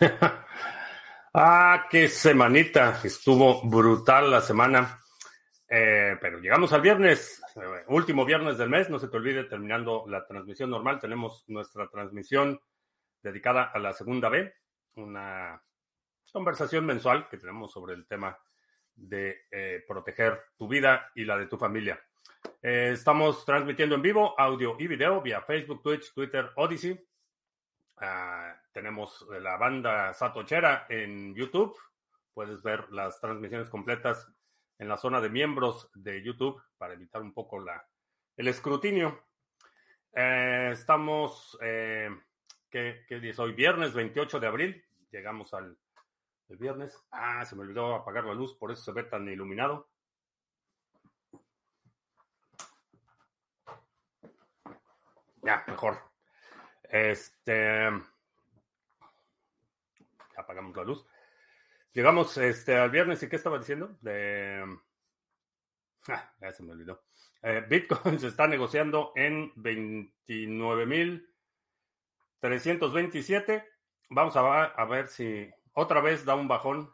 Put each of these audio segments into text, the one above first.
ah, qué semanita. Estuvo brutal la semana. Eh, pero llegamos al viernes, eh, último viernes del mes. No se te olvide, terminando la transmisión normal, tenemos nuestra transmisión dedicada a la segunda B, una conversación mensual que tenemos sobre el tema de eh, proteger tu vida y la de tu familia. estamos transmitiendo en vivo audio y video vía Facebook, Twitch, Twitter, Odyssey. Ah, tenemos la banda Satochera en YouTube. Puedes ver las transmisiones completas en la zona de miembros de YouTube para evitar un poco la, el escrutinio. Eh, estamos, eh, ¿qué, ¿qué, día es hoy? Viernes 28 de abril. Llegamos al el viernes. Ah, se me olvidó apagar la luz, por eso se ve tan iluminado. Ya, mejor. Este. Apagamos la luz. Llegamos este, al viernes y ¿qué estaba diciendo? Ah, ya se me olvidó. Eh, Bitcoin se está negociando en 29.327. Vamos a, a, ver si otra vez da un bajón.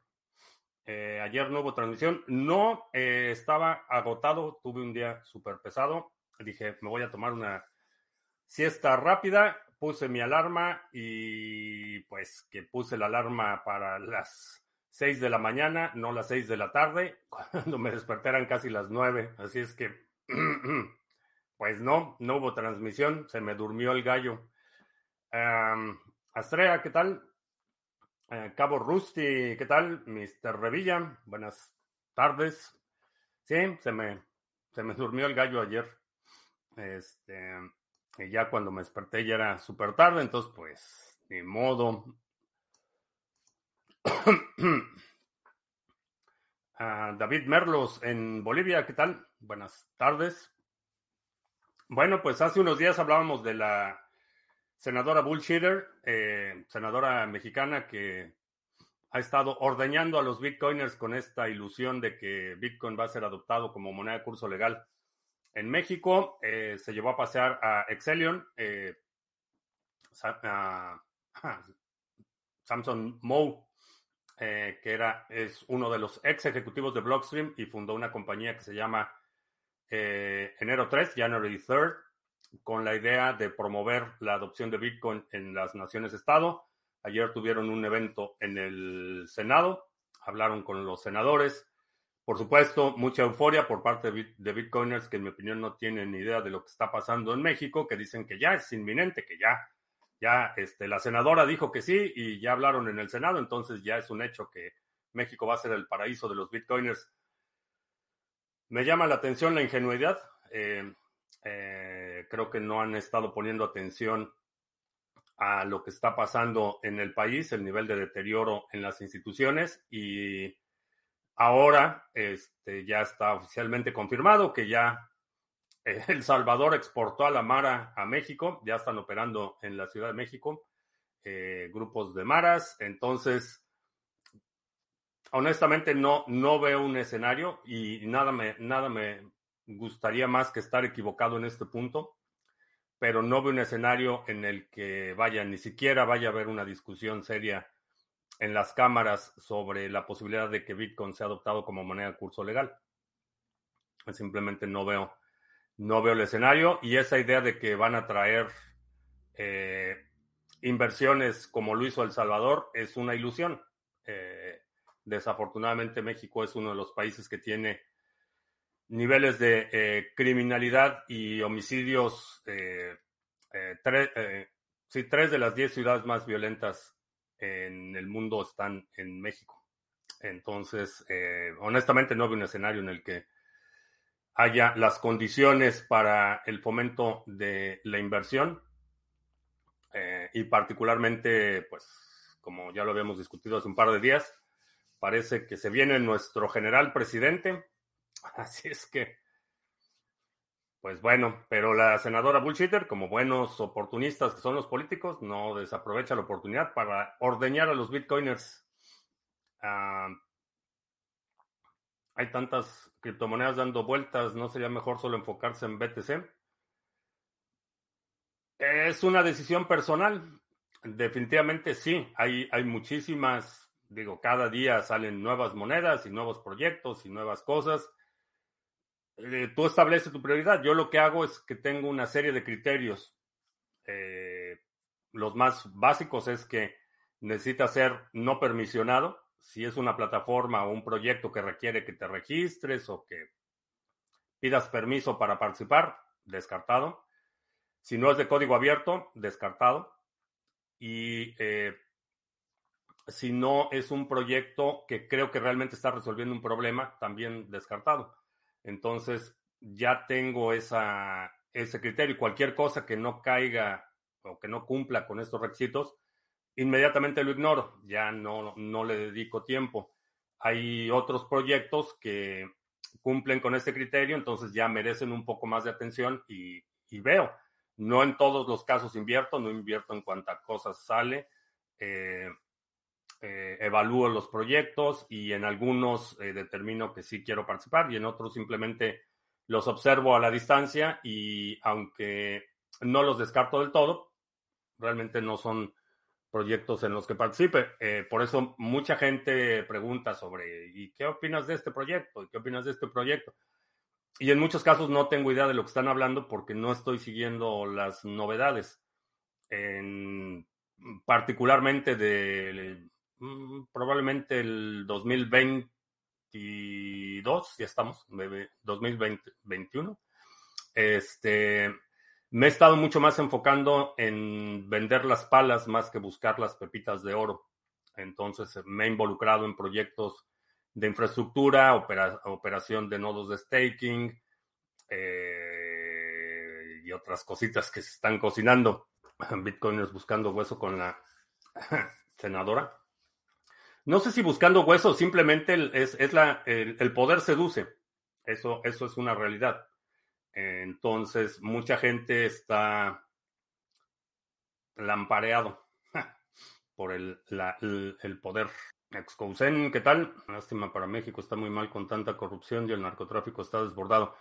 Eh, ayer no hubo transmisión. No eh, estaba agotado. Tuve un día súper pesado. Dije, me voy a tomar una siesta rápida, puse mi alarma y pues que puse la alarma para las 6 de la mañana, no las 6 de la tarde, cuando me desperté eran casi las 9, así es que pues no, no hubo transmisión, se me durmió el gallo. Astrea, ¿qué tal? Uh, Cabo Rusty, ¿qué tal? Mr. Revilla, buenas tardes. Sí, se me, se me durmió el gallo ayer. Este, y ya cuando me desperté ya era súper tarde, entonces pues, ni modo. David Merlos en Bolivia, ¿qué tal? Buenas tardes. Bueno, pues hace unos días hablábamos de la senadora Bullshitter, eh, senadora mexicana que ha estado ordeñando a los bitcoiners con esta ilusión de que Bitcoin va a ser adoptado como moneda de curso legal. En México eh, se llevó a pasear a Exelion, eh, a, Samson Moe, eh, que era, es uno de los ex ejecutivos de Blockstream y fundó una compañía que se llama eh, Enero 3, January 3rd, con la idea de promover la adopción de Bitcoin en las naciones-estado. Ayer tuvieron un evento en el Senado, hablaron con los senadores. Por supuesto, mucha euforia por parte de Bitcoiners que en mi opinión no tienen ni idea de lo que está pasando en México, que dicen que ya es inminente, que ya, ya este, la senadora dijo que sí y ya hablaron en el Senado, entonces ya es un hecho que México va a ser el paraíso de los Bitcoiners. Me llama la atención la ingenuidad. Eh, eh, creo que no han estado poniendo atención a lo que está pasando en el país, el nivel de deterioro en las instituciones y Ahora este, ya está oficialmente confirmado que ya eh, El Salvador exportó a la Mara a México, ya están operando en la Ciudad de México eh, grupos de Maras, entonces honestamente no, no veo un escenario y nada me, nada me gustaría más que estar equivocado en este punto, pero no veo un escenario en el que vaya, ni siquiera vaya a haber una discusión seria en las cámaras sobre la posibilidad de que Bitcoin sea adoptado como moneda de curso legal. Simplemente no veo, no veo el escenario y esa idea de que van a traer eh, inversiones como lo hizo El Salvador es una ilusión. Eh, desafortunadamente México es uno de los países que tiene niveles de eh, criminalidad y homicidios, tres de las diez ciudades más violentas en el mundo están en México. Entonces, eh, honestamente no veo un escenario en el que haya las condiciones para el fomento de la inversión eh, y particularmente, pues, como ya lo habíamos discutido hace un par de días, parece que se viene nuestro general presidente. Así es que pues bueno, pero la senadora Bullshitter, como buenos oportunistas que son los políticos, no desaprovecha la oportunidad para ordeñar a los bitcoiners. Uh, hay tantas criptomonedas dando vueltas, ¿no sería mejor solo enfocarse en BTC? Es una decisión personal. Definitivamente sí, hay, hay muchísimas, digo, cada día salen nuevas monedas y nuevos proyectos y nuevas cosas. Eh, tú estableces tu prioridad. Yo lo que hago es que tengo una serie de criterios. Eh, los más básicos es que necesita ser no permisionado. Si es una plataforma o un proyecto que requiere que te registres o que pidas permiso para participar, descartado. Si no es de código abierto, descartado. Y eh, si no es un proyecto que creo que realmente está resolviendo un problema, también descartado. Entonces, ya tengo ese criterio. Cualquier cosa que no caiga o que no cumpla con estos requisitos, inmediatamente lo ignoro. Ya no, no le dedico tiempo. Hay otros proyectos que cumplen con este criterio, entonces ya merecen un poco más de atención y, veo. No en todos los casos invierto, no invierto en cuantas cosas sale. Eh, eh, evalúo los proyectos y en algunos eh, determino que sí quiero participar y en otros simplemente los observo a la distancia y aunque no los descarto del todo, realmente no son proyectos en los que participe. Eh, por eso mucha gente pregunta sobre, ¿y qué opinas de este proyecto? ¿Y qué opinas de este proyecto? Y en muchos casos no tengo idea de lo que están hablando porque no estoy siguiendo las novedades. En, particularmente de probablemente el 2022, ya estamos, 2021. Este, me he estado mucho más enfocando en vender las palas más que buscar las pepitas de oro. Entonces me he involucrado en proyectos de infraestructura, operación de nodos de staking eh, y otras cositas que se están cocinando. Bitcoin es buscando hueso con la senadora. No sé si buscando hueso, simplemente es, la, el, poder seduce. Eso, eso es una realidad. Entonces, mucha gente está lampareado por el, el, poder. Excousen, ¿qué tal? Lástima para México, está muy mal con tanta corrupción y el narcotráfico está desbordado.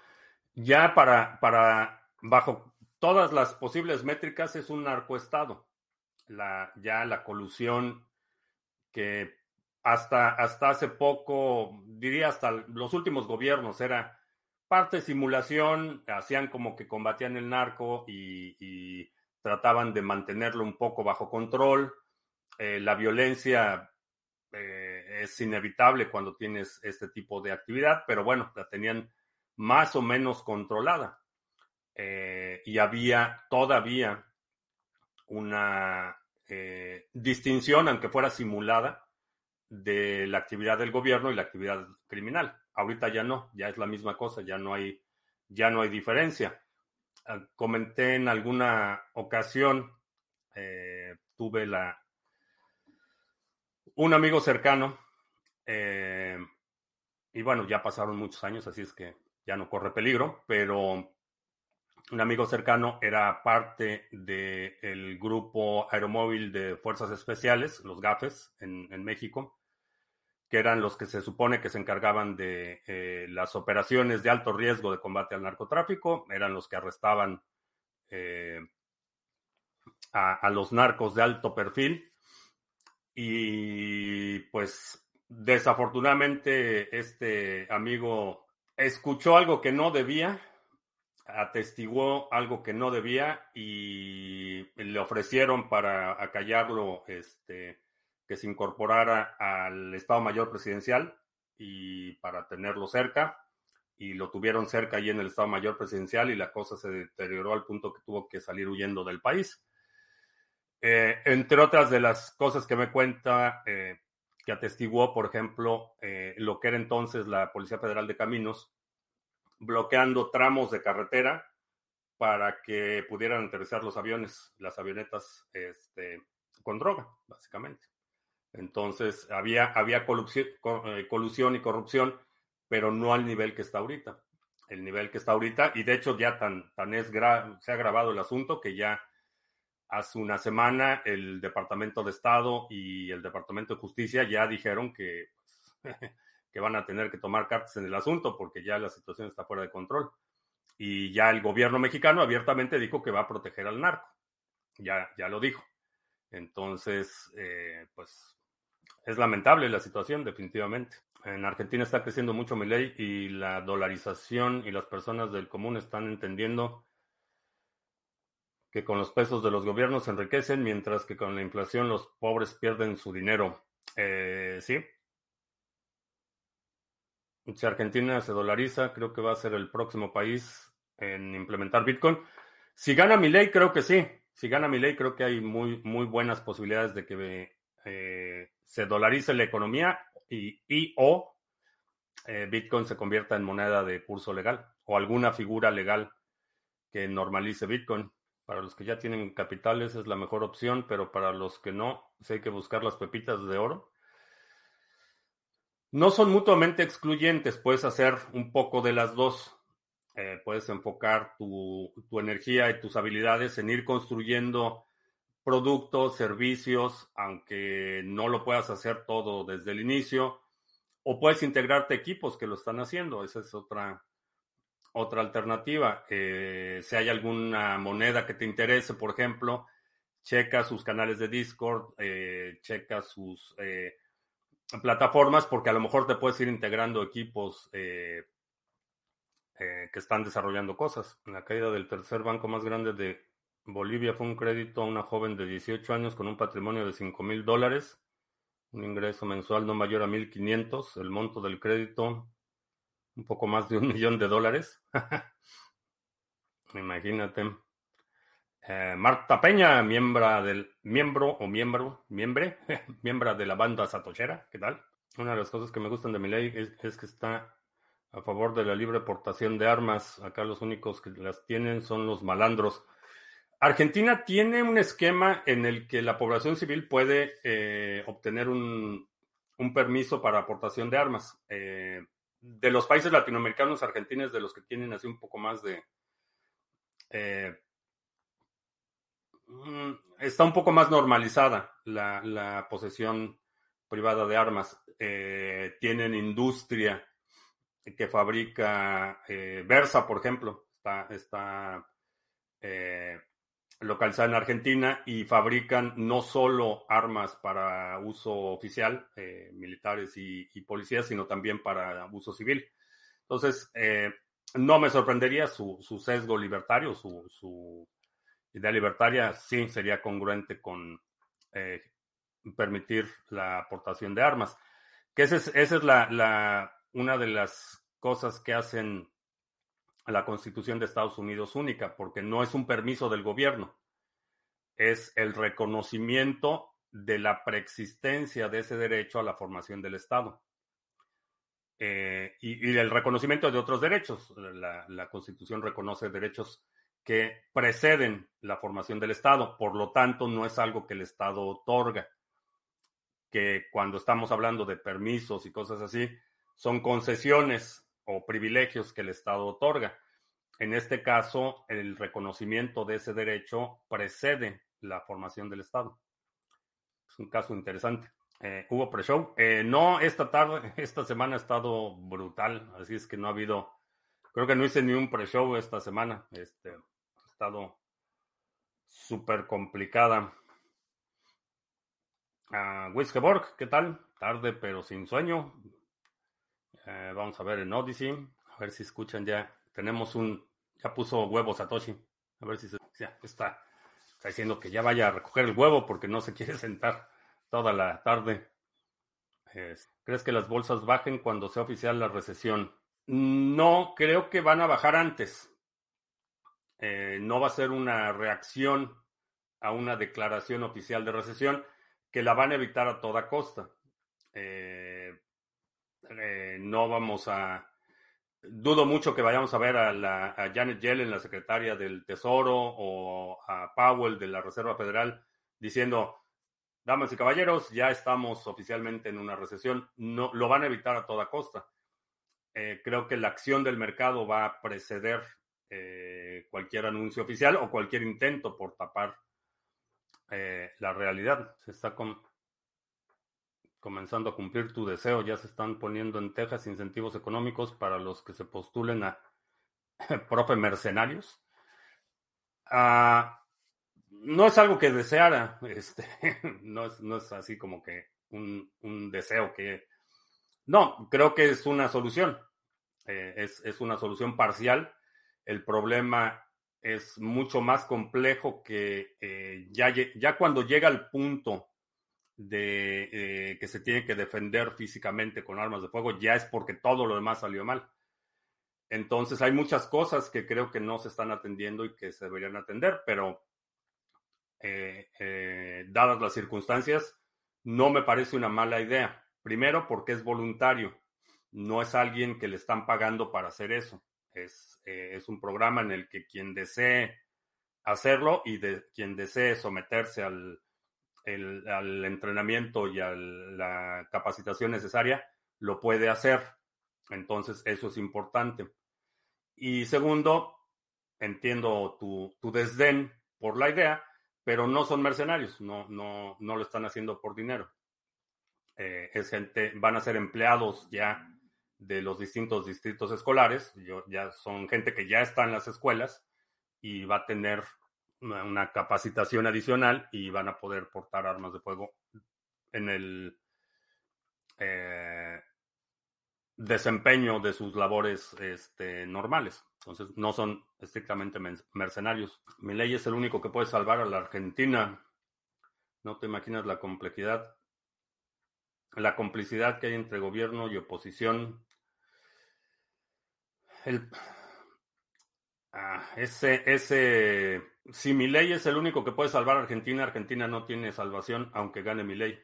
Ya para, para bajo todas las posibles métricas es un narcoestado. Ya la colusión que hasta, hasta hace poco, diría hasta los últimos gobiernos, era parte simulación, hacían como que combatían el narco y, trataban de mantenerlo un poco bajo control. Eh, la violencia eh, es inevitable cuando tienes este tipo de actividad, pero bueno, la tenían más o menos controlada. Eh, y había todavía una distinción, aunque fuera simulada, de la actividad del gobierno y la actividad criminal. Ahorita ya no, ya es la misma cosa, ya no hay, ya no hay diferencia. Ah, comenté en alguna ocasión, eh, tuve la un amigo cercano, eh, y bueno, ya pasaron muchos años, así es que ya no corre peligro, pero un amigo cercano era parte del grupo aeromóvil de Fuerzas Especiales, los GAFES, en, México, que eran los que se supone que se encargaban de eh, las operaciones de alto riesgo de combate al narcotráfico, eran los que arrestaban eh, a, los narcos de alto perfil. Y pues desafortunadamente este amigo escuchó algo que no debía atestiguó algo que no debía y le ofrecieron para acallarlo este, que se incorporara al Estado Mayor Presidencial y para tenerlo cerca. Y lo tuvieron cerca ahí en el Estado Mayor Presidencial y la cosa se deterioró al punto que tuvo que salir huyendo del país. Eh, entre otras de las cosas que me cuenta, eh, que atestiguó, por ejemplo, eh, lo que era entonces la Policía Federal de Caminos, bloqueando tramos de carretera para que pudieran aterrizar los aviones, las avionetas este, con droga, básicamente. Entonces, había, había colusión, eh, colusión y corrupción, pero no al nivel que está ahorita. El nivel que está ahorita, y de hecho ya tan, tan es se ha grabado el asunto que ya hace una semana el Departamento de Estado y el Departamento de Justicia ya dijeron que que van a tener que tomar cartas en el asunto porque ya la situación está fuera de control. Y ya el gobierno mexicano abiertamente dijo que va a proteger al narco. Ya, ya lo dijo. Entonces, eh, pues es lamentable la situación, definitivamente. En Argentina está creciendo mucho mi ley y la dolarización y las personas del común están entendiendo que con los pesos de los gobiernos se enriquecen, mientras que con la inflación los pobres pierden su dinero. Eh, sí. Si Argentina se dolariza, creo que va a ser el próximo país en implementar Bitcoin. Si gana mi ley, creo que sí. Si gana mi ley, creo que hay muy, muy buenas posibilidades de que eh, se dolarice la economía y, o eh, Bitcoin se convierta en moneda de curso legal o alguna figura legal que normalice Bitcoin. Para los que ya tienen capitales es la mejor opción, pero para los que no, si hay que buscar las pepitas de oro. No son mutuamente excluyentes, puedes hacer un poco de las dos. Eh, puedes enfocar tu, tu, energía y tus habilidades en ir construyendo productos, servicios, aunque no lo puedas hacer todo desde el inicio, o puedes integrarte equipos que lo están haciendo. Esa es otra, otra alternativa. Eh, si hay alguna moneda que te interese, por ejemplo, checa sus canales de Discord, eh, checa sus eh, plataformas, porque a lo mejor te puedes ir integrando equipos que están desarrollando cosas. La caída del tercer banco más grande de Bolivia fue un crédito a una joven de 18 años con un patrimonio de 5 mil dólares, un ingreso mensual no mayor a 1.500. El monto del crédito un poco más de un millón de dólares. Imagínate. Eh, Marta Peña, miembro del, miembro o miembro, miembre, miembro de la banda Satochera, ¿qué tal? Una de las cosas que me gustan de mi ley es, que está a favor de la libre portación de armas. Acá los únicos que las tienen son los malandros. Argentina tiene un esquema en el que la población civil puede eh, obtener un, permiso para aportación de armas. Eh, de los países latinoamericanos, Argentina de los que tienen así un poco más de... Eh, mm, está un poco más normalizada la, posesión privada de armas. Tienen industria que fabrica Versa, por ejemplo, está localizada en Argentina y fabrican no solo armas para uso oficial, eh, militares y, policías, sino también para uso civil. Entonces, eh, no me sorprendería su, sesgo libertario, su, idea libertaria sí sería congruente con eh, permitir la aportación de armas. Que esa es, esa es la, una de las cosas que hacen la Constitución de Estados Unidos única, porque no es un permiso del gobierno, es el reconocimiento de la preexistencia de ese derecho a la formación del Estado. Eh, y, el reconocimiento de otros derechos. La, la, Constitución reconoce derechos que preceden la formación del Estado, por lo tanto no es algo que el Estado otorga, que cuando estamos hablando de permisos y cosas así, son concesiones o privilegios que el Estado otorga. En este caso, el reconocimiento de ese derecho precede la formación del Estado. Es un caso interesante. Eh, ¿Hubo pre-show? Eh, no, esta tarde, esta semana ha estado brutal, así es que no ha habido, creo que no hice ni un pre-show esta semana. Este, ha estado súper complicada. Uh, Wiskeborg, ¿qué tal? Tarde pero sin sueño. Eh, vamos a ver en Odyssey. A ver si escuchan ya. Tenemos un. Ya puso huevo Satoshi. A ver si se. Ya está. Está diciendo que ya vaya a recoger el huevo porque no se quiere sentar toda la tarde. ¿Crees que las bolsas bajen cuando sea oficial la recesión? No, creo que van a bajar antes. Eh, no va a ser una reacción a una declaración oficial de recesión que la van a evitar a toda costa. Eh, eh, no vamos a... Dudo mucho que vayamos a ver a, la, Janet Yellen, la secretaria del Tesoro, o a Powell de la Reserva Federal, diciendo, damas y caballeros, ya estamos oficialmente en una recesión. No, lo van a evitar a toda costa. Eh, creo que la acción del mercado va a preceder eh, cualquier anuncio oficial o cualquier intento por tapar la realidad. Se está con, comenzando a cumplir tu deseo. Ya se están poniendo en Texas incentivos económicos para los que se postulen a profe mercenarios. Ah, no es algo que deseara, este, no, es, no es así como que un, un, deseo que... No, creo que es una solución, eh, es, es, una solución parcial. El problema es mucho más complejo que eh, ya, ya cuando llega al punto de eh, que se tiene que defender físicamente con armas de fuego, ya es porque todo lo demás salió mal. Entonces hay muchas cosas que creo que no se están atendiendo y que se deberían atender, pero eh, eh, dadas las circunstancias, no me parece una mala idea. Primero, porque es voluntario, no es alguien que le están pagando para hacer eso. Es, es un programa en el que quien desee hacerlo y de quien desee someterse al, el, al entrenamiento y a la capacitación necesaria, lo puede hacer. Entonces, eso es importante. Y segundo, entiendo tu, tu desdén por la idea, pero no son mercenarios, no, no, no lo están haciendo por dinero. Eh, es gente, van a ser empleados ya de los distintos distritos escolares, ya son gente que ya está en las escuelas y va a tener una, capacitación adicional y van a poder portar armas de fuego en el eh, desempeño de sus labores este, normales. Entonces, no son estrictamente mercenarios. Mi ley es el único que puede salvar a la Argentina. No te imaginas la complejidad, la complicidad que hay entre gobierno y oposición. El, ah, ese, ese, si mi ley es el único que puede salvar a Argentina, Argentina no tiene salvación, aunque gane mi ley.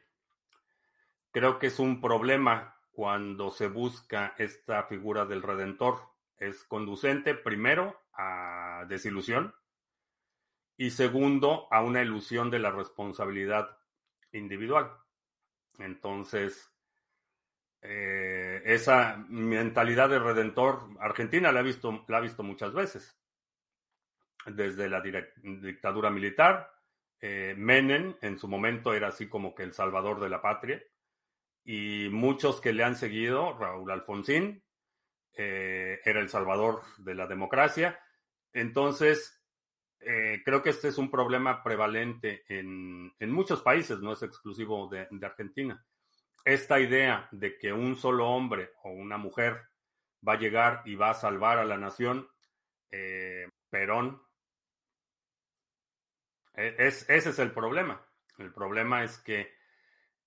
Creo que es un problema cuando se busca esta figura del redentor. Es conducente, primero, a desilusión y segundo, a una ilusión de la responsabilidad individual. Entonces, eh, esa mentalidad de redentor, Argentina la ha visto, la ha visto muchas veces. Desde la dictadura militar, eh, Menem en su momento era así como que el salvador de la patria y muchos que le han seguido, Raúl Alfonsín, eh, era el salvador de la democracia. Entonces, eh, creo que este es un problema prevalente en, en muchos países, no es exclusivo de, Argentina. Esta idea de que un solo hombre o una mujer va a llegar y va a salvar a la nación, eh, Perón, es, ese es el problema. El problema es que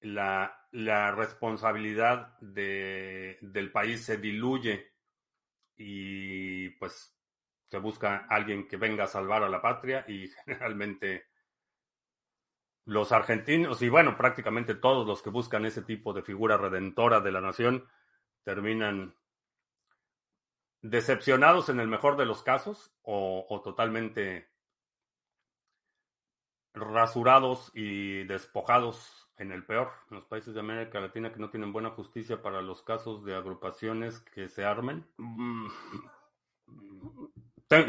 la, la responsabilidad de, del país se diluye y pues se busca alguien que venga a salvar a la patria y generalmente los argentinos y bueno, prácticamente todos los que buscan ese tipo de figura redentora de la nación terminan decepcionados en el mejor de los casos o, o totalmente rasurados y despojados en el peor, en los países de América Latina que no tienen buena justicia para los casos de agrupaciones que se armen. Mm,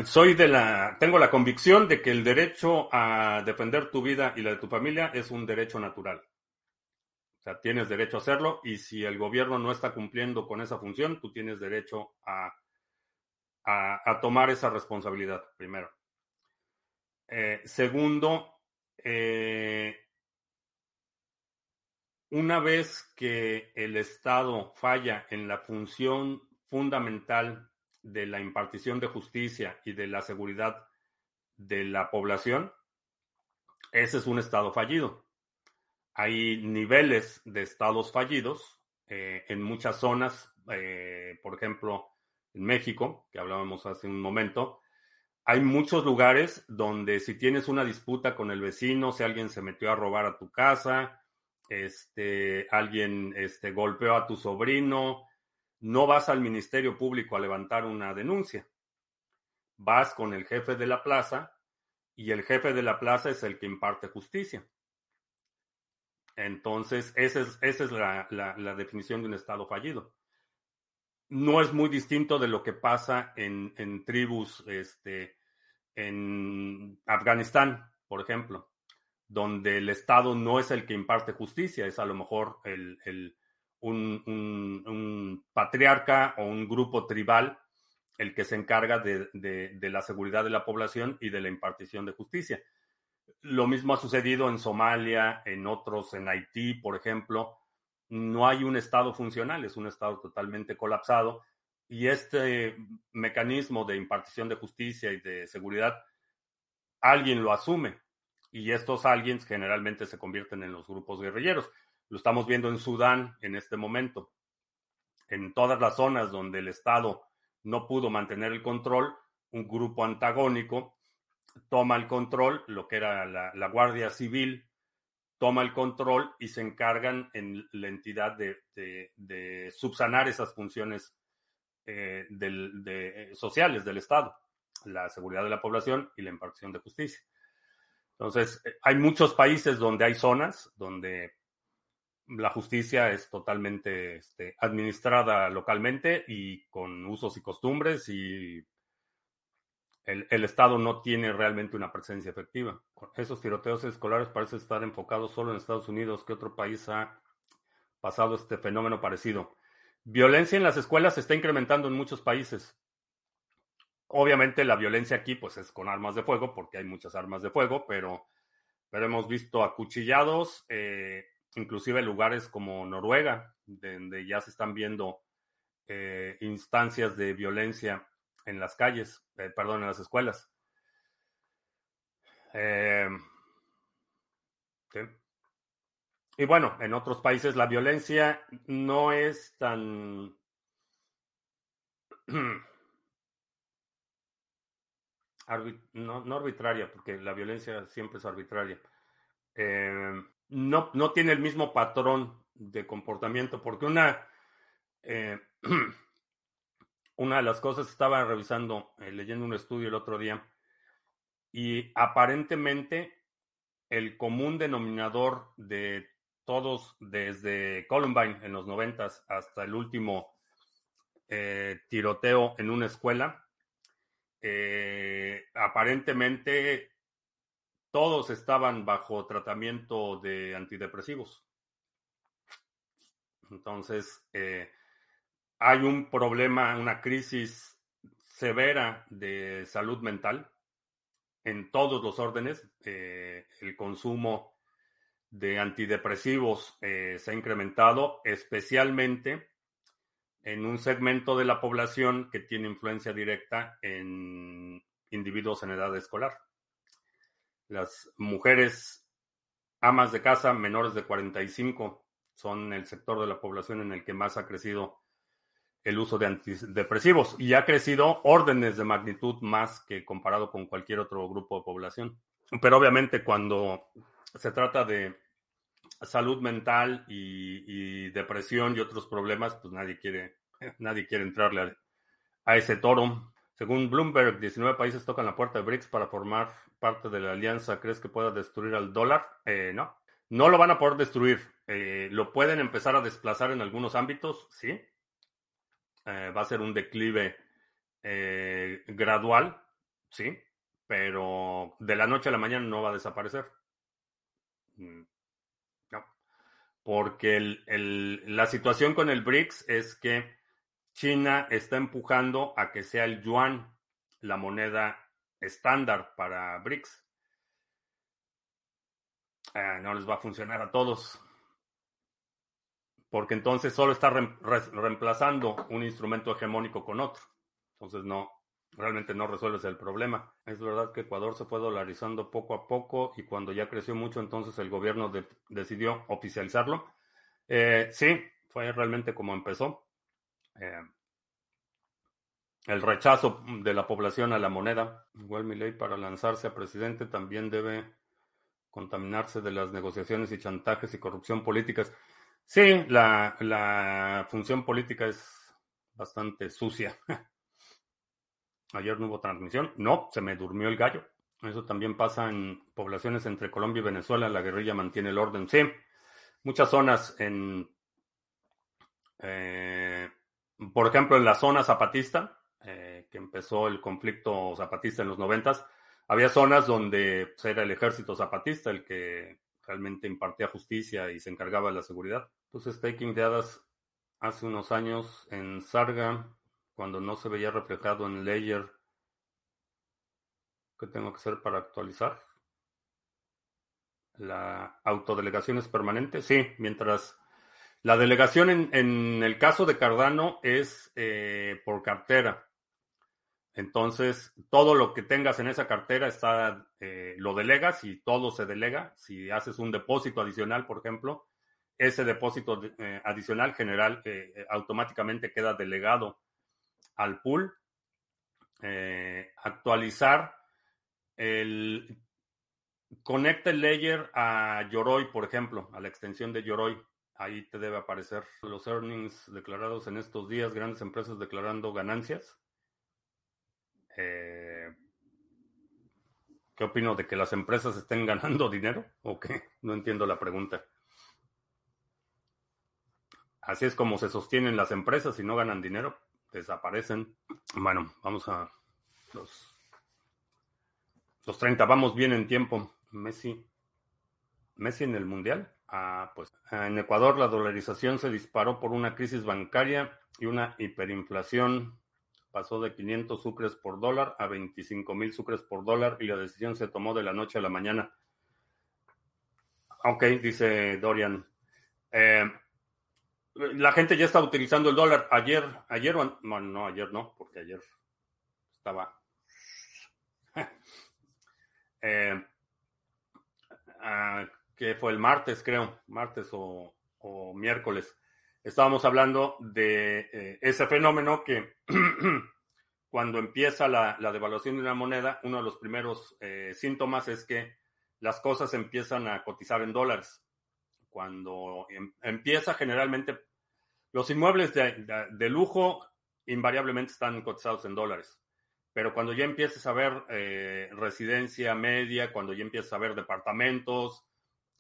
soy de la, tengo la convicción de que el derecho a defender tu vida y la de tu familia es un derecho natural. O sea, tienes derecho a hacerlo y si el gobierno no está cumpliendo con esa función, tú tienes derecho a, a, tomar esa responsabilidad, primero. Eh, segundo, eh, una vez que el Estado falla en la función fundamental de la impartición de justicia y de la seguridad de la población, ese es un Estado fallido. Hay niveles de estados fallidos eh, en muchas zonas, eh, por ejemplo, en México, que hablábamos hace un momento, hay muchos lugares donde si tienes una disputa con el vecino, si alguien se metió a robar a tu casa, este, alguien este, golpeó a tu sobrino, no vas al Ministerio Público a levantar una denuncia. Vas con el jefe de la plaza y el jefe de la plaza es el que imparte justicia. Entonces, esa es, esa es la, la, la, definición de un Estado fallido. No es muy distinto de lo que pasa en, en tribus este, en Afganistán, por ejemplo donde el Estado no es el que imparte justicia, es a lo mejor el, el, un, un, patriarca o un grupo tribal el que se encarga de, de, la seguridad de la población y de la impartición de justicia. Lo mismo ha sucedido en Somalia, en otros, en Haití, por ejemplo. No hay un Estado funcional, es un Estado totalmente colapsado. Y este mecanismo de impartición de justicia y de seguridad, alguien lo asume. Y estos alguien generalmente se convierten en los grupos guerrilleros. Lo estamos viendo en Sudán en este momento. En todas las zonas donde el Estado no pudo mantener el control, un grupo antagónico toma el control, lo que era la, Guardia Civil, toma el control y se encargan en la entidad de, subsanar esas funciones eh, sociales del Estado, la seguridad de la población y la impartición de justicia. Entonces, eh, hay muchos países donde hay zonas donde la justicia es totalmente este, administrada localmente y con usos y costumbres y el, Estado no tiene realmente una presencia efectiva. Esos tiroteos escolares parecen estar enfocados solo en Estados Unidos. ¿Qué otro país ha pasado este fenómeno parecido? Violencia en las escuelas se está incrementando en muchos países. Obviamente la violencia aquí pues es con armas de fuego porque hay muchas armas de fuego, pero, pero hemos visto acuchillados, eh, inclusive lugares como Noruega, donde ya se están viendo eh, instancias de violencia en las calles, eh, perdón, en las escuelas. Eh, y bueno, en otros países la violencia no es tan... no, arbitraria, porque la violencia siempre es arbitraria. Eh, no, no tiene el mismo patrón de comportamiento, porque una... una de las cosas estaba revisando, eh, leyendo un estudio el otro día, y aparentemente el común denominador de todos, desde Columbine en los noventas hasta el último eh, tiroteo en una escuela, eh, aparentemente todos estaban bajo tratamiento de antidepresivos. Entonces, hay un problema, una crisis severa de salud mental en todos los órdenes. Eh, el consumo de antidepresivos eh, se ha incrementado, especialmente en un segmento de la población que tiene influencia directa en individuos en edad escolar. Las mujeres amas de casa menores de 45 son el sector de la población en el que más ha crecido el uso de antidepresivos y ha crecido órdenes de magnitud más que comparado con cualquier otro grupo de población. Pero obviamente cuando se trata de salud mental y, depresión y otros problemas, pues nadie quiere, nadie quiere entrarle a, ese toro. Según Bloomberg, 19 países tocan la puerta de BRICS para formar parte de la alianza. ¿Crees que pueda destruir al dólar? Eh, no, no lo van a poder destruir. Eh, lo pueden empezar a desplazar en algunos ámbitos, sí, eh, va a ser un declive eh, gradual, sí, pero de la noche a la mañana no va a desaparecer. Mm, no. Porque la situación con el BRICS es que China está empujando a que sea el yuan la moneda estándar para BRICS. Eh, no les va a funcionar a todos porque entonces solo está reemplazando un instrumento hegemónico con otro. Entonces no, realmente no resuelves el problema. Es verdad que Ecuador se fue dolarizando poco a poco y cuando ya creció mucho, entonces el gobierno decidió oficializarlo. Eh, sí, fue realmente como empezó. Eh, el rechazo de la población a la moneda. Igual mi ley para lanzarse a presidente también debe contaminarse de las negociaciones y chantajes y corrupción políticas. Sí, la, función política es bastante sucia. Ayer no hubo transmisión. No, se me durmió el gallo. Eso también pasa en poblaciones entre Colombia y Venezuela. La guerrilla mantiene el orden. Sí, muchas zonas en, eh, por ejemplo, en la zona zapatista, eh, que empezó el conflicto zapatista en los noventas, había zonas donde era el ejército zapatista el que realmente impartía justicia y se encargaba de la seguridad. Puse staking de hadas hace unos años en Sarga, cuando no se veía reflejado en Layer. ¿Qué tengo que hacer para actualizar? La autodelegación es permanente, sí, mientras la delegación en, en el caso de Cardano es eh, por cartera. Entonces, todo lo que tengas en esa cartera está, eh, lo delegas y todo se delega. Si haces un depósito adicional, por ejemplo, ese depósito eh, adicional general eh, automáticamente queda delegado al pool. actualizar el conecta el layer a Yoroi, por ejemplo, a la extensión de Yoroi. Ahí te debe aparecer los earnings declarados en estos días, grandes empresas declarando ganancias. Eh, ¿Qué opino de que las empresas estén ganando dinero? ¿O qué? No entiendo la pregunta. Así es como se sostienen las empresas. Si no ganan dinero, desaparecen. Bueno, vamos a los, los 30. Vamos bien en tiempo. Messi. Messi en el Mundial. Ah, pues en Ecuador la dolarización se disparó por una crisis bancaria y una hiperinflación pasó de 500 sucres por dólar a 25 mil sucres por dólar y la decisión se tomó de la noche a la mañana. Ok, dice Dorian. Eh, la gente ya está utilizando el dólar. Ayer, ayer, bueno, no, ayer no, porque ayer estaba. eh, ah, que fue el martes, creo, martes o, miércoles, estábamos hablando de eh, ese fenómeno que cuando empieza la, devaluación de una moneda, uno de los primeros eh, síntomas es que las cosas empiezan a cotizar en dólares. Cuando em, empieza generalmente, los inmuebles de, lujo invariablemente están cotizados en dólares. Pero cuando ya empiezas a ver eh, residencia media, cuando ya empiezas a ver departamentos,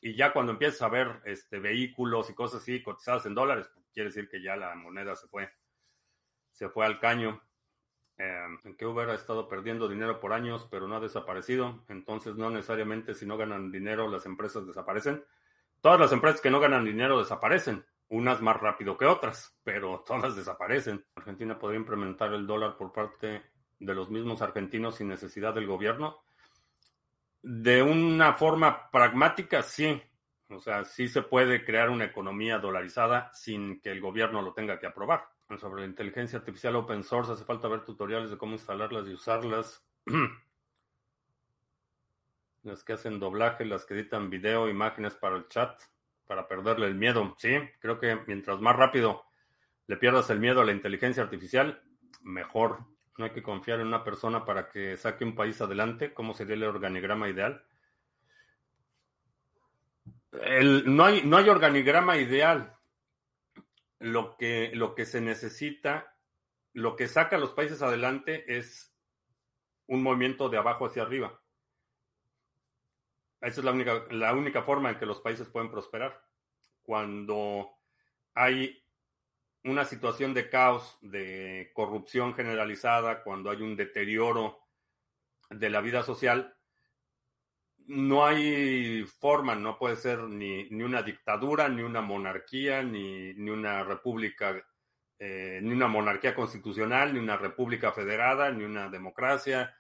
y ya cuando empiezas a ver este, vehículos y cosas así cotizadas en dólares, pues, quiere decir que ya la moneda se fue, se fue al caño. Em, en que Uber ha estado perdiendo dinero por años, pero no ha desaparecido. Entonces, no necesariamente si no ganan dinero, las empresas desaparecen. Todas las empresas que no ganan dinero desaparecen. Unas más rápido que otras, pero todas desaparecen. Argentina podría implementar el dólar por parte de los mismos argentinos sin necesidad del gobierno. De una forma pragmática, sí. O sea, sí se puede crear una economía dolarizada sin que el gobierno lo tenga que aprobar. Sobre la inteligencia artificial open source, hace falta ver tutoriales de cómo instalarlas y usarlas. las que hacen doblaje, las que editan video, imágenes para el chat, para perderle el miedo. Sí, creo que mientras más rápido le pierdas el miedo a la inteligencia artificial, mejor. No hay que confiar en una persona para que saque un país adelante. ¿Cómo sería el organigrama ideal? no, hay, no hay organigrama ideal. Lo que, lo que se necesita, lo que saca a los países adelante es un movimiento de abajo hacia arriba. Esa es la única, la única forma en que los países pueden prosperar. Cuando hay una situación de caos, de corrupción generalizada, cuando hay un deterioro de la vida social, no hay forma, no puede ser ni, una dictadura, ni una monarquía, ni, una república, eh, ni una monarquía constitucional, ni una república federada, ni una democracia.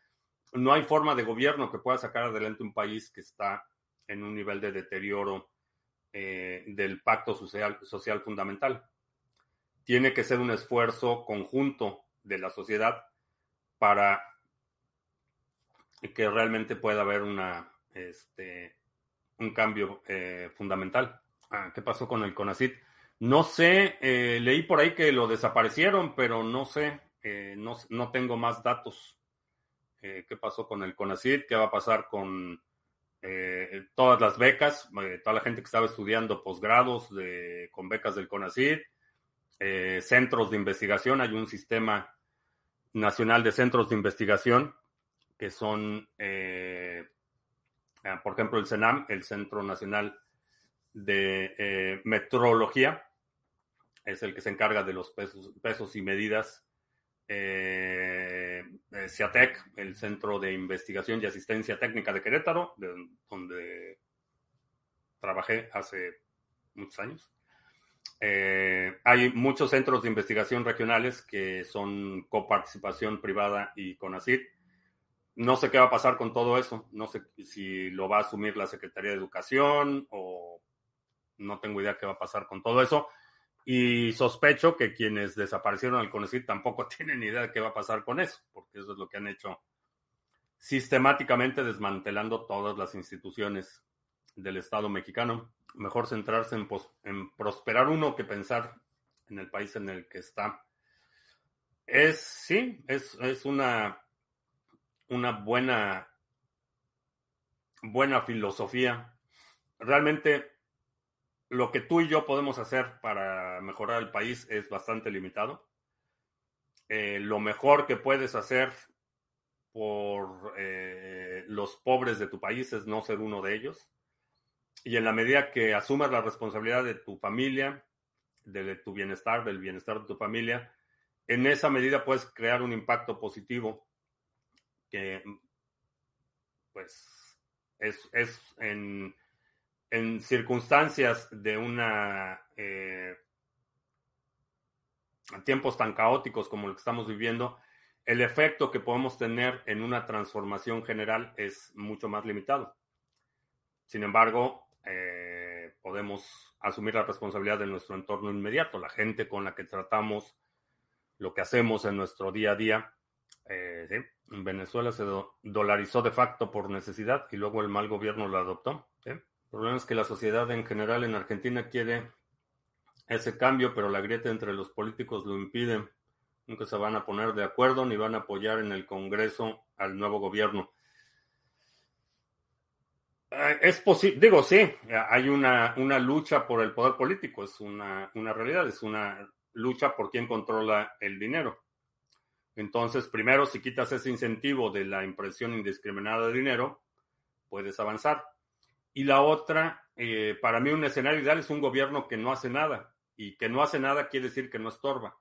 No hay forma de gobierno que pueda sacar adelante un país que está en un nivel de deterioro eh, del pacto social, social fundamental tiene que ser un esfuerzo conjunto de la sociedad para que realmente pueda haber una, este, un cambio eh, fundamental. Ah, ¿Qué pasó con el CONACIT? No sé, eh, leí por ahí que lo desaparecieron, pero no sé, eh, no, no, tengo más datos. ¿Qué pasó con el CONACIT? ¿Qué va a pasar con todas las becas? toda la gente que estaba estudiando posgrados de, con becas del CONACIT eh, centros de investigación. Hay un sistema nacional de centros de investigación que son, eh, ah, por ejemplo, el CENAM, el Centro Nacional de eh, Metrología, es el que se encarga de los pesos, pesos y medidas. CIATEC, el Centro de Investigación y Asistencia Técnica de Querétaro, donde trabajé hace muchos años. Eh, hay muchos centros de investigación regionales que son coparticipación privada y CONACYT. no sé qué va a pasar con todo eso. No sé si lo va a asumir la Secretaría de Educación o no tengo idea qué va a pasar con todo eso. Y sospecho que quienes desaparecieron al CONECIT tampoco tienen idea de qué va a pasar con eso, porque eso es lo que han hecho sistemáticamente desmantelando todas las instituciones del Estado mexicano. Mejor centrarse en, prosperar uno que pensar en el país en el que está. Es, sí, es, es una, una buena, buena filosofía. Realmente lo que tú y yo podemos hacer para mejorar el país es bastante limitado. Eh, lo mejor que puedes hacer por eh, los pobres de tu país es no ser uno de ellos. Y en la medida que asumas la responsabilidad de tu familia, de tu bienestar, del bienestar de tu familia, en esa medida puedes crear un impacto positivo que, pues, es, es en en circunstancias de una eh, tiempos tan caóticos como los que estamos viviendo, el efecto que podemos tener en una transformación general es mucho más limitado. Sin embargo, eh, podemos asumir la responsabilidad de nuestro entorno inmediato, la gente con la que tratamos, lo que hacemos en nuestro día a día. Eh, en Venezuela se dolarizó de facto por necesidad y luego el mal gobierno lo adoptó. El problema es que la sociedad en general en Argentina quiere ese cambio, pero la grieta entre los políticos lo impide. Nunca se van a poner de acuerdo ni van a apoyar en el Congreso al nuevo gobierno. Eh, es posible, digo, sí, hay una, una, lucha por el poder político, es una, una realidad, es una lucha por quien controla el dinero. Entonces, primero, si quitas ese incentivo de la impresión indiscriminada de dinero, puedes avanzar. Y la otra, eh, para mí un escenario ideal es un gobierno que no hace nada. Y que no hace nada quiere decir que no estorba.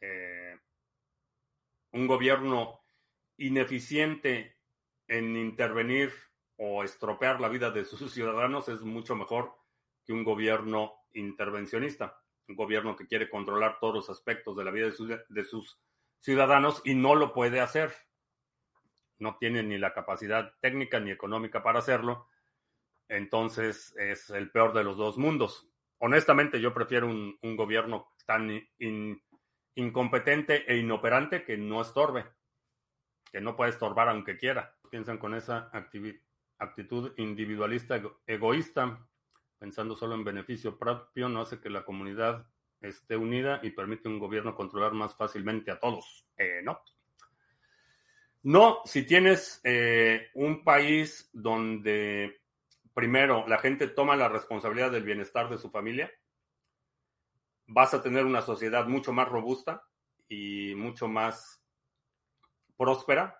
Eh, un gobierno ineficiente en intervenir o estropear la vida de sus ciudadanos es mucho mejor que un gobierno intervencionista, un gobierno que quiere controlar todos los aspectos de la vida de sus, de sus ciudadanos y no lo puede hacer no tiene ni la capacidad técnica ni económica para hacerlo. Entonces es el peor de los dos mundos. Honestamente, yo prefiero un, gobierno tan incompetente e inoperante que no estorbe, que no puede estorbar aunque quiera. Piensan con esa actitud individualista, egoísta, pensando solo en beneficio propio, no hace que la comunidad esté unida y permite un gobierno controlar más fácilmente a todos. Eh, no. No, si tienes eh, un país donde primero la gente toma la responsabilidad del bienestar de su familia, vas a tener una sociedad mucho más robusta y mucho más próspera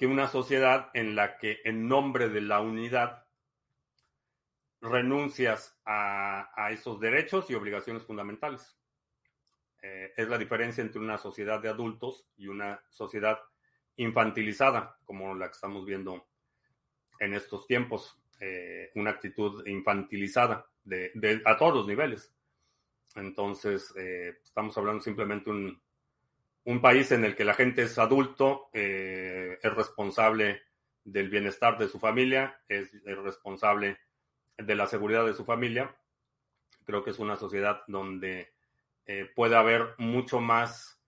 que una sociedad en la que en nombre de la unidad renuncias a, esos derechos y obligaciones fundamentales. Eh, es la diferencia entre una sociedad de adultos y una sociedad infantilizada, como la que estamos viendo en estos tiempos, eh, una actitud infantilizada de, a todos los niveles. Entonces, eh, estamos hablando simplemente un, un país en el que la gente es adulto, eh, es responsable del bienestar de su familia, es, responsable de la seguridad de su familia. Creo que es una sociedad donde puede haber mucho más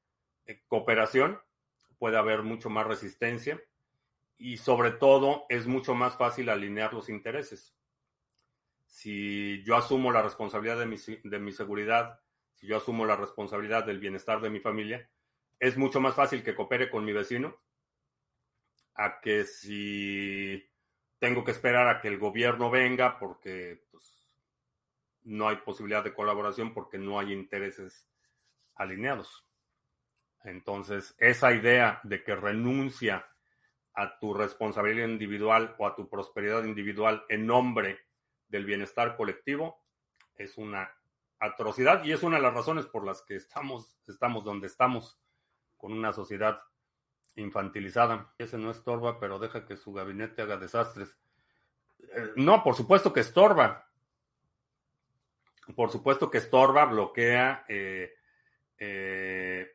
cooperación puede haber mucho más resistencia y sobre todo es mucho más fácil alinear los intereses. Si yo asumo la responsabilidad de mi, de mi seguridad, si yo asumo la responsabilidad del bienestar de mi familia, es mucho más fácil que coopere con mi vecino a que si tengo que esperar a que el gobierno venga porque pues, no hay posibilidad de colaboración porque no hay intereses alineados. Entonces, esa idea de que renuncia a tu responsabilidad individual o a tu prosperidad individual en nombre del bienestar colectivo es una atrocidad y es una de las razones por las que estamos, estamos donde estamos, con una sociedad infantilizada. Ese no estorba, pero deja que su gabinete haga desastres. Eh, no, por supuesto que estorba. Por supuesto que estorba, bloquea, eh, eh,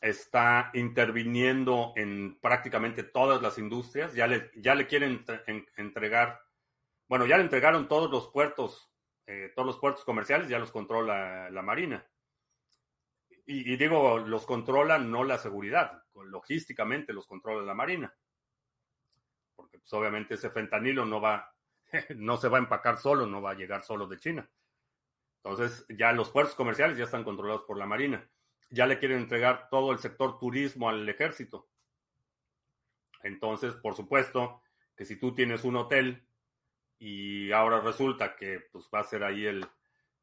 está interviniendo en prácticamente todas las industrias. Ya le, ya le quieren entregar, bueno, ya le entregaron todos los puertos, todos los puertos comerciales, ya los controla la Marina. Y, digo, los controla no la seguridad, logísticamente los controla la Marina. Porque pues, obviamente ese fentanilo no va, no se va a empacar solo, no va a llegar solo de China. Entonces, ya los puertos comerciales ya están controlados por la Marina ya le quieren entregar todo el sector turismo al ejército. Entonces, por supuesto, que si tú tienes un hotel y ahora resulta que pues, va a ser ahí el,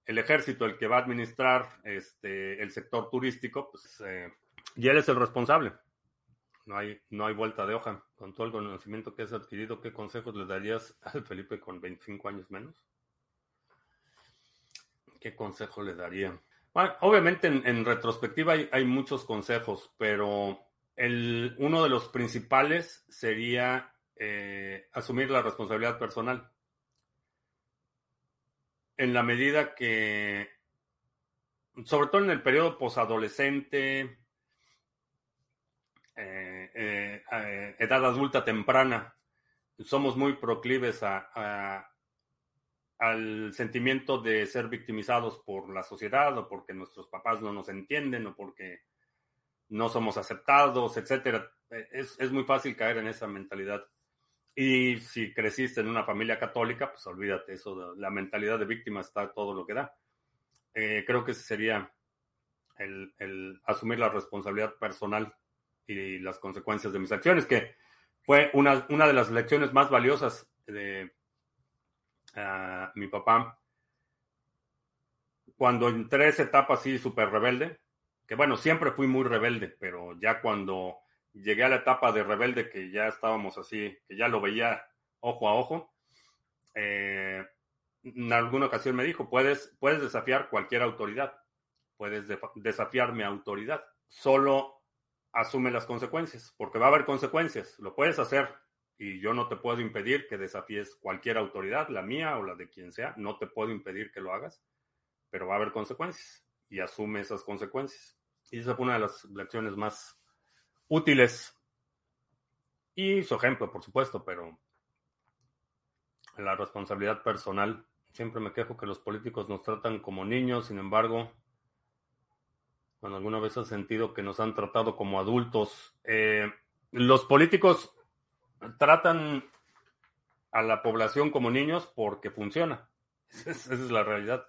el ejército el que va a administrar este, el sector turístico, pues eh, y él es el responsable. No hay, no hay vuelta de hoja. Con todo el conocimiento que has adquirido, ¿qué consejos le darías al Felipe con 25 años menos? ¿Qué consejo le daría? obviamente en, retrospectiva hay, muchos consejos, pero el, uno de los principales sería eh, asumir la responsabilidad personal. En la medida que, sobre todo en el periodo posadolescente, eh, eh, edad adulta temprana, somos muy proclives a al sentimiento de ser victimizados por la sociedad o porque nuestros papás no nos entienden o porque no somos aceptados, etcétera. Es, es, muy fácil caer en esa mentalidad. Y si creciste en una familia católica, pues olvídate, eso, la mentalidad de víctima está todo lo que da. Eh, creo que ese sería el, asumir la responsabilidad personal y las consecuencias de mis acciones, que fue una, una de las lecciones más valiosas de, mi papá, cuando entré esa etapa así súper rebelde, que bueno, siempre fui muy rebelde, pero ya cuando llegué a la etapa de rebelde que ya estábamos así, que ya lo veía ojo a ojo, eh, en alguna ocasión me dijo, puedes, puedes desafiar cualquier autoridad, puedes desafiar mi autoridad, solo asume las consecuencias, porque va a haber consecuencias, lo puedes hacer, y yo no te puedo impedir que desafíes cualquier autoridad, la mía o la de quien sea, no te puedo impedir que lo hagas, pero va a haber consecuencias y asume esas consecuencias. Y esa fue una de las lecciones más útiles. Y su ejemplo, por supuesto, pero la responsabilidad personal. Siempre me quejo que los políticos nos tratan como niños, sin embargo, cuando alguna vez has sentido que nos han tratado como adultos, eh, los políticos tratan a la población como niños porque funciona. Esa es la realidad.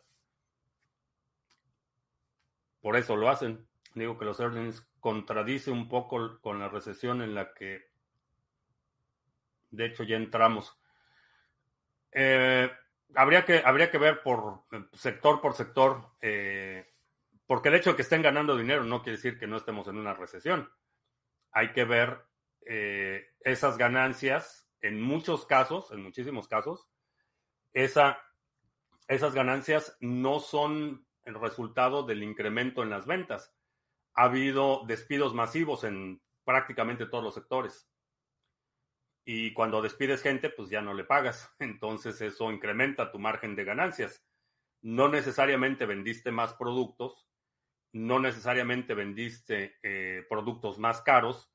Por eso lo hacen. Digo que los earnings contradice un poco con la recesión en la que, de hecho, ya entramos. Eh, habría, que, habría que ver por sector por sector, eh, porque el hecho de que estén ganando dinero no quiere decir que no estemos en una recesión. Hay que ver eh, esas ganancias, en muchos casos, en muchísimos casos, esa, esas ganancias no son el resultado del incremento en las ventas. Ha habido despidos masivos en prácticamente todos los sectores. Y cuando despides gente, pues ya no le pagas. Entonces eso incrementa tu margen de ganancias. No necesariamente vendiste más productos, no necesariamente vendiste eh, productos más caros,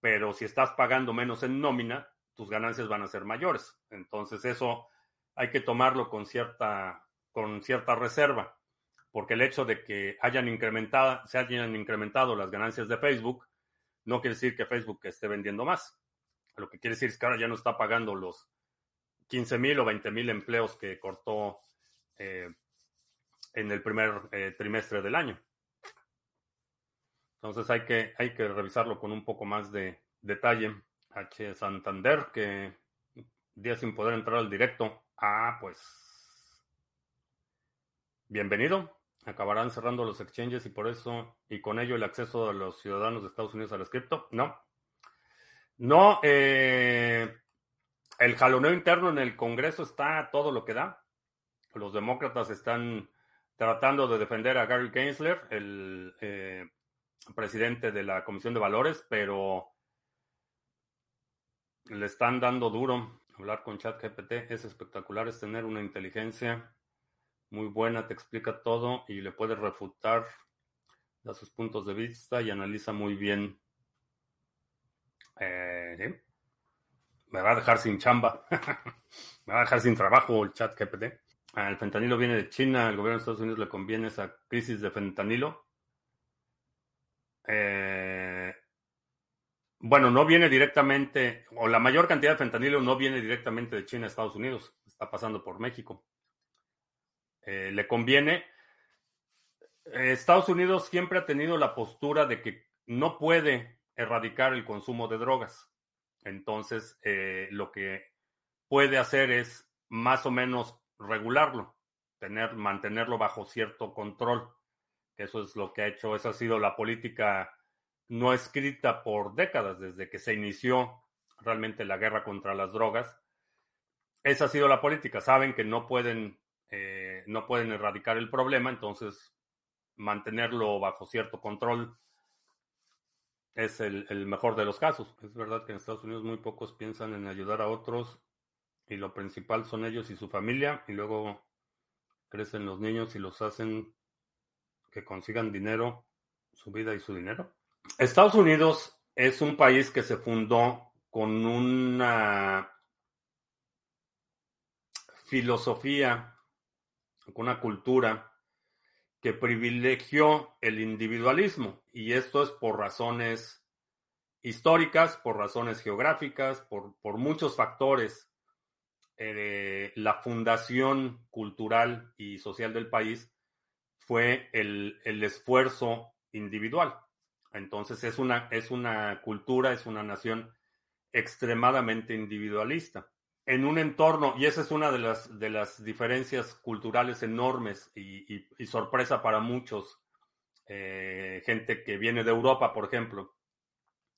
pero si estás pagando menos en nómina, tus ganancias van a ser mayores. Entonces eso hay que tomarlo con cierta, con cierta reserva, porque el hecho de que hayan incrementado, se hayan incrementado las ganancias de Facebook, no quiere decir que Facebook esté vendiendo más. Lo que quiere decir es que ahora ya no está pagando los 15 mil o 20 mil empleos que cortó eh, en el primer eh, trimestre del año. Entonces hay que, hay que revisarlo con un poco más de detalle. H. Santander, que día sin poder entrar al directo. Ah, pues. Bienvenido. Acabarán cerrando los exchanges y por eso, y con ello el acceso de los ciudadanos de Estados Unidos al cripto. No. No, eh, el jaloneo interno en el Congreso está todo lo que da. Los demócratas están tratando de defender a Gary Gensler, el eh, presidente de la Comisión de Valores, pero le están dando duro. Hablar con ChatGPT es espectacular, es tener una inteligencia muy buena, te explica todo y le puedes refutar da sus puntos de vista y analiza muy bien. Eh, me va a dejar sin chamba. me va a dejar sin trabajo el chat GPT. El fentanilo viene de China, al gobierno de Estados Unidos le conviene esa crisis de fentanilo. Eh, bueno, no viene directamente, o la mayor cantidad de fentanilo no viene directamente de China a Estados Unidos, está pasando por México. Eh, le conviene. Eh, Estados Unidos siempre ha tenido la postura de que no puede erradicar el consumo de drogas. Entonces, lo que puede hacer es más o menos regularlo, tener, mantenerlo bajo cierto control. Eso es lo que ha hecho, esa ha sido la política no escrita por décadas, desde que se inició realmente la guerra contra las drogas. Esa ha sido la política. Saben que no pueden, eh, no pueden erradicar el problema, entonces mantenerlo bajo cierto control es el, el, mejor de los casos. Es verdad que en Estados Unidos muy pocos piensan en ayudar a otros y lo principal son ellos y su familia y luego crecen los niños y los hacen que consigan dinero, su vida y su dinero. Estados Unidos es un país que se fundó con una filosofía, con una cultura que privilegió el individualismo y esto es por razones históricas, por razones geográficas, por, por muchos factores eh, la fundación cultural y social del país fue el, esfuerzo individual. Entonces es una, es una cultura, es una nación extremadamente individualista. En un entorno, y esa es una de las, de las diferencias culturales enormes y, sorpresa para muchos, eh, gente que viene de Europa, por ejemplo,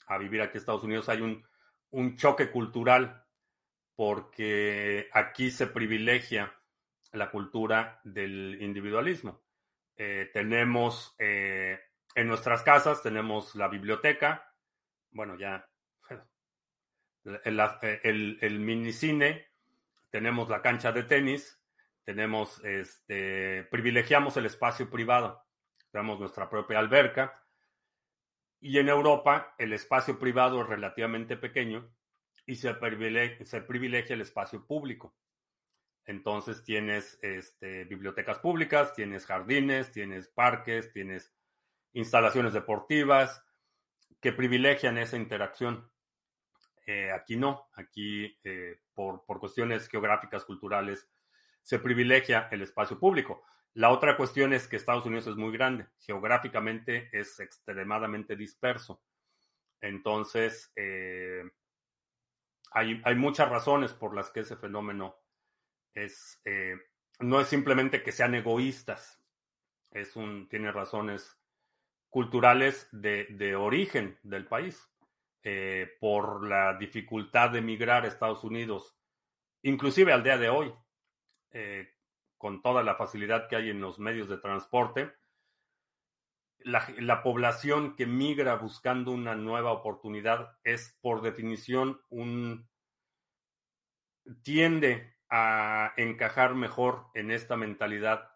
a vivir aquí en Estados Unidos, hay un, un choque cultural porque aquí se privilegia la cultura del individualismo. Eh, tenemos eh, en nuestras casas, tenemos la biblioteca, bueno, ya el, el, minicine, tenemos la cancha de tenis, tenemos, este, privilegiamos el espacio privado, tenemos nuestra propia alberca, y en Europa el espacio privado es relativamente pequeño y se privilegia, el espacio público. Entonces tienes este, bibliotecas públicas, tienes jardines, tienes parques, tienes instalaciones deportivas que privilegian esa interacción. Eh, aquí no, aquí eh, por, por, cuestiones geográficas, culturales, se privilegia el espacio público. La otra cuestión es que Estados Unidos es muy grande, geográficamente es extremadamente disperso. Entonces, eh, hay, muchas razones por las que ese fenómeno es, no es simplemente que sean egoístas, es un, tiene razones culturales de, origen del país, eh, por la dificultad de emigrar a Estados Unidos, inclusive al día de hoy, eh, con toda la facilidad que hay en los medios de transporte, la, población que migra buscando una nueva oportunidad es por definición un tiende a encajar mejor en esta mentalidad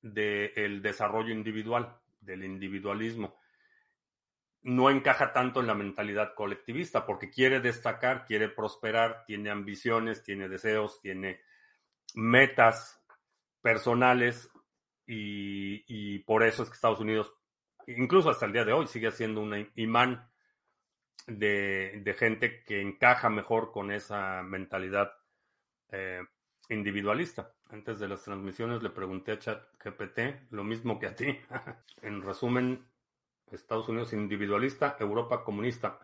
del desarrollo individual, del individualismo. No encaja tanto en la mentalidad colectivista porque quiere destacar, quiere prosperar, tiene ambiciones, tiene deseos, tiene metas personales y, por eso es que Estados Unidos, incluso hasta el día de hoy, sigue siendo un imán de, gente que encaja mejor con esa mentalidad eh, individualista. Antes de las transmisiones le pregunté a ChatGPT lo mismo que a ti. en resumen, Estados Unidos individualista, Europa comunista.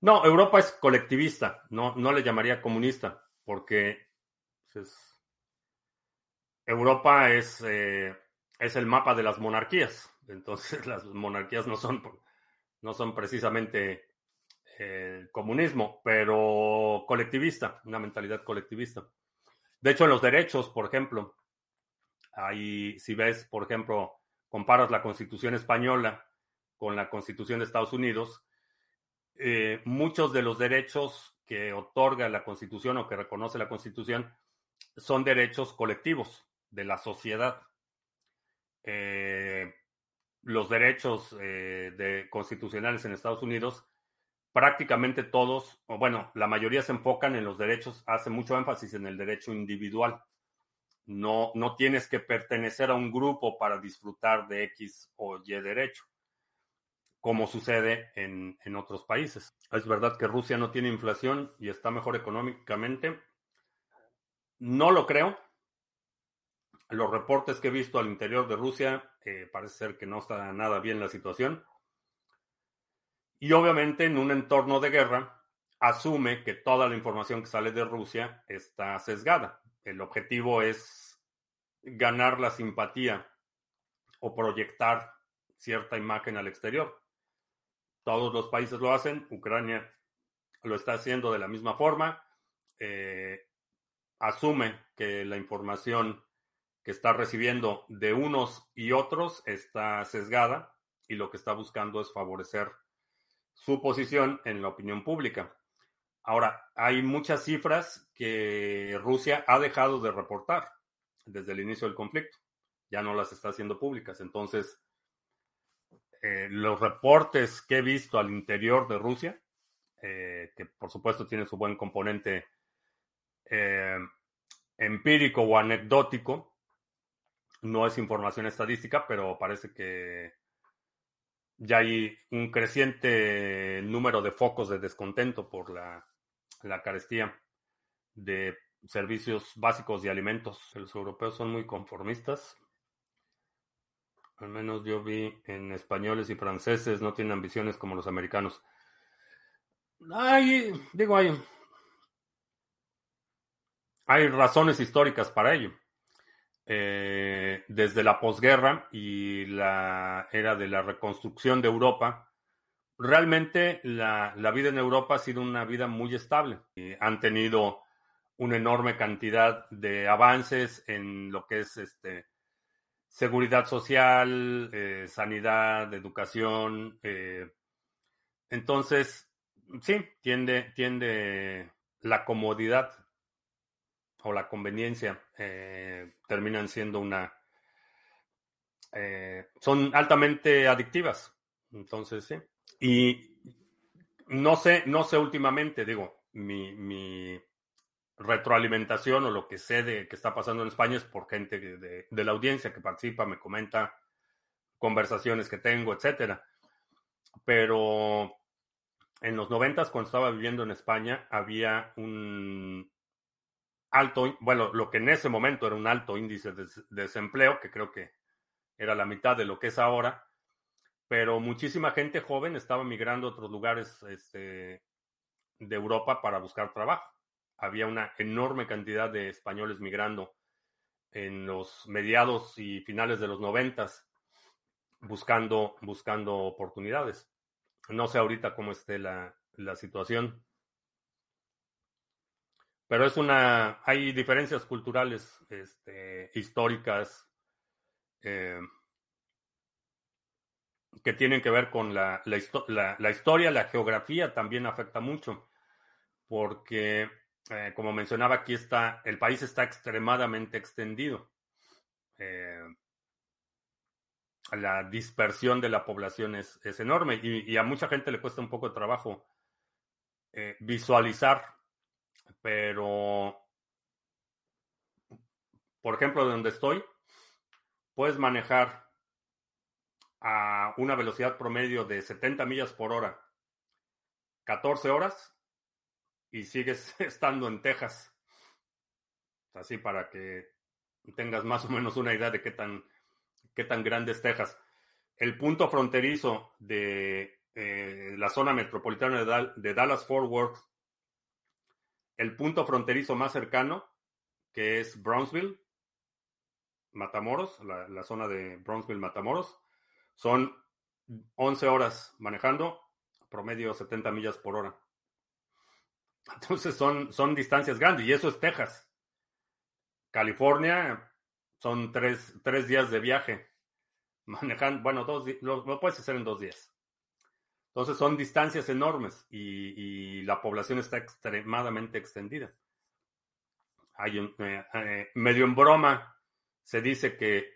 No, Europa es colectivista, no, no le llamaría comunista, porque pues, Europa es eh, es el mapa de las monarquías. Entonces las monarquías no son, no son precisamente eh, comunismo, pero colectivista, una mentalidad colectivista. De hecho, en los derechos, por ejemplo, ahí si ves, por ejemplo, comparas la constitución española con la constitución de Estados Unidos, eh, muchos de los derechos que otorga la constitución o que reconoce la constitución son derechos colectivos de la sociedad. Eh, los derechos eh, constitucionales en Estados Unidos, prácticamente todos, o bueno, la mayoría se enfocan en los derechos, hace mucho énfasis en el derecho individual. No, no tienes que pertenecer a un grupo para disfrutar de X o Y derecho, como sucede en, otros países. Es verdad que Rusia no tiene inflación y está mejor económicamente. No lo creo. Los reportes que he visto al interior de Rusia eh, parece ser que no está nada bien la situación. Y obviamente en un entorno de guerra asume que toda la información que sale de Rusia está sesgada. El objetivo es ganar la simpatía o proyectar cierta imagen al exterior. Todos los países lo hacen, Ucrania lo está haciendo de la misma forma. Eh, asume que la información que está recibiendo de unos y otros está sesgada y lo que está buscando es favorecer su posición en la opinión pública. Ahora, hay muchas cifras que Rusia ha dejado de reportar desde el inicio del conflicto. Ya no las está haciendo públicas. Entonces, eh, los reportes que he visto al interior de Rusia, eh, que por supuesto tiene su buen componente eh, empírico o anecdótico, no es información estadística, pero parece que ya hay un creciente número de focos de descontento por la, la carestía de servicios básicos y alimentos. Los europeos son muy conformistas. Al menos yo vi en españoles y franceses no tienen ambiciones como los americanos. Hay, digo, hay, hay razones históricas para ello. Eh, desde la posguerra y la era de la reconstrucción de Europa, realmente la, la, vida en Europa ha sido una vida muy estable. Y han tenido una enorme cantidad de avances en lo que es este, seguridad social, eh, sanidad, educación. Eh, entonces, sí, tiende, tiende la comodidad o la conveniencia eh, terminan siendo una... Eh, son altamente adictivas. Entonces, sí. Y no sé, no sé últimamente, digo, mi, mi retroalimentación o lo que sé de que está pasando en España es por gente de, la audiencia que participa, me comenta conversaciones que tengo, etcétera. Pero en los noventas, cuando estaba viviendo en España, había un alto, bueno, lo que en ese momento era un alto índice de, desempleo, que creo que era la mitad de lo que es ahora, pero muchísima gente joven estaba migrando a otros lugares este, de Europa para buscar trabajo. Había una enorme cantidad de españoles migrando en los mediados y finales de los noventas buscando, buscando oportunidades. No sé ahorita cómo esté la, la situación. Pero es una, hay diferencias culturales, este, históricas, eh, que tienen que ver con la, la, la, historia, la geografía también afecta mucho, porque, eh, como mencionaba, aquí está, el país está extremadamente extendido. Eh, la dispersión de la población es, es enorme y, a mucha gente le cuesta un poco de trabajo visualizar pero, por ejemplo, de donde estoy, puedes manejar a una velocidad promedio de 70 millas por hora, 14 horas, y sigues estando en Texas. Así para que tengas más o menos una idea de qué tan, qué tan grande es Texas. El punto fronterizo de eh, la zona metropolitana de, Dallas-Fort Worth el punto fronterizo más cercano, que es Brownsville, Matamoros, la, zona de Brownsville, Matamoros, son 11 horas manejando, promedio 70 millas por hora. Entonces son, son distancias grandes y eso es Texas. California son tres, tres días de viaje. Manejando, bueno, dos, lo, lo puedes hacer en dos días. Entonces son distancias enormes y, la población está extremadamente extendida. Hay un, eh, eh, medio en broma se dice que,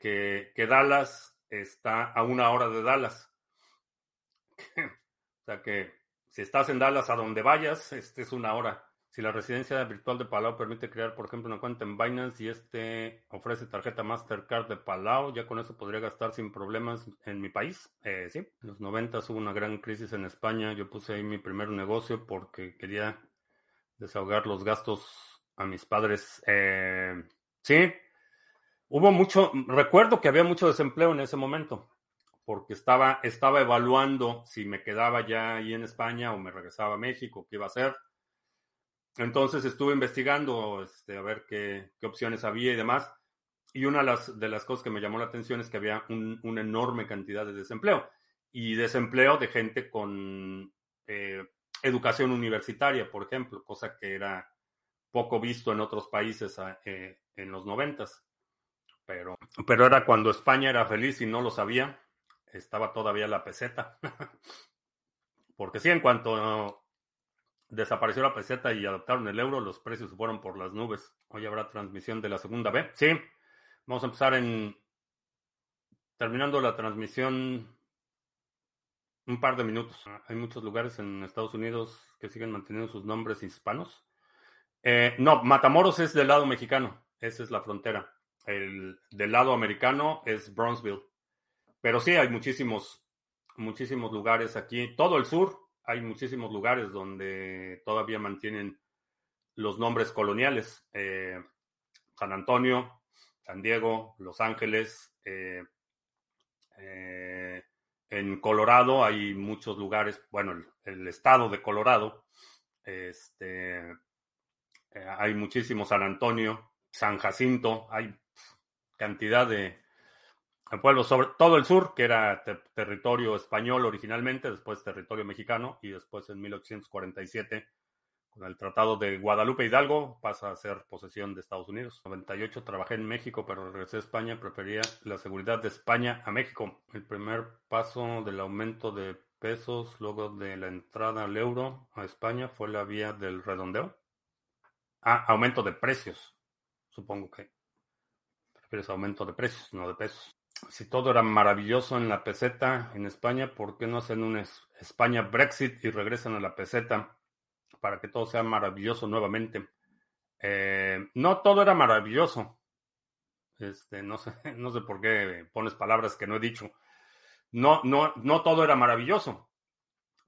que, Dallas está a una hora de Dallas. o sea que si estás en Dallas, a donde vayas, este es una hora. Si la residencia virtual de Palau permite crear, por ejemplo, una cuenta en Binance y este ofrece tarjeta Mastercard de Palau, ya con eso podría gastar sin problemas en mi país. Eh, sí, en los 90 hubo una gran crisis en España. Yo puse ahí mi primer negocio porque quería desahogar los gastos a mis padres. Eh, sí, hubo mucho, recuerdo que había mucho desempleo en ese momento porque estaba, estaba evaluando si me quedaba ya ahí en España o me regresaba a México, qué iba a hacer entonces estuve investigando este, a ver qué, opciones había y demás. Y una de las, de las, cosas que me llamó la atención es que había una enorme cantidad de desempleo. Y desempleo de gente con eh, educación universitaria, por ejemplo, cosa que era poco visto en otros países ah, eh, en los noventas. Pero, pero era cuando España era feliz y no lo sabía. Estaba todavía la peseta. Porque sí, en cuanto desapareció la peseta y adoptaron el euro, los precios fueron por las nubes. Hoy habrá transmisión de la segunda B. Sí, vamos a empezar en... Terminando la transmisión un par de minutos. Hay muchos lugares en Estados Unidos que siguen manteniendo sus nombres hispanos. Eh, no, Matamoros es del lado mexicano. Esa es la frontera. El del lado americano es Brownsville. Pero sí, hay muchísimos, muchísimos lugares aquí. Todo el sur hay muchísimos lugares donde todavía mantienen los nombres coloniales. Eh, San Antonio, San Diego, Los Ángeles. Eh, eh, en Colorado hay muchos lugares, bueno, el, estado de Colorado, este, hay muchísimos San Antonio, San Jacinto, hay cantidad de, pueblo sobre todo el sur, que era territorio español originalmente, después territorio mexicano, y después en 1847, con el Tratado de Guadalupe Hidalgo, pasa a ser posesión de Estados Unidos. En 98 trabajé en México, pero regresé a España, prefería la seguridad de España a México. El primer paso del aumento de pesos, luego de la entrada al euro a España, fue la vía del redondeo. Ah, aumento de precios, supongo que. Prefieres aumento de precios, no de pesos si todo era maravilloso en la peseta en España, ¿por qué no hacen un España Brexit y regresan a la peseta para que todo sea maravilloso nuevamente? Eh, no todo era maravilloso. Este, no sé, no sé por qué pones palabras que no he dicho. No, no, no todo era maravilloso,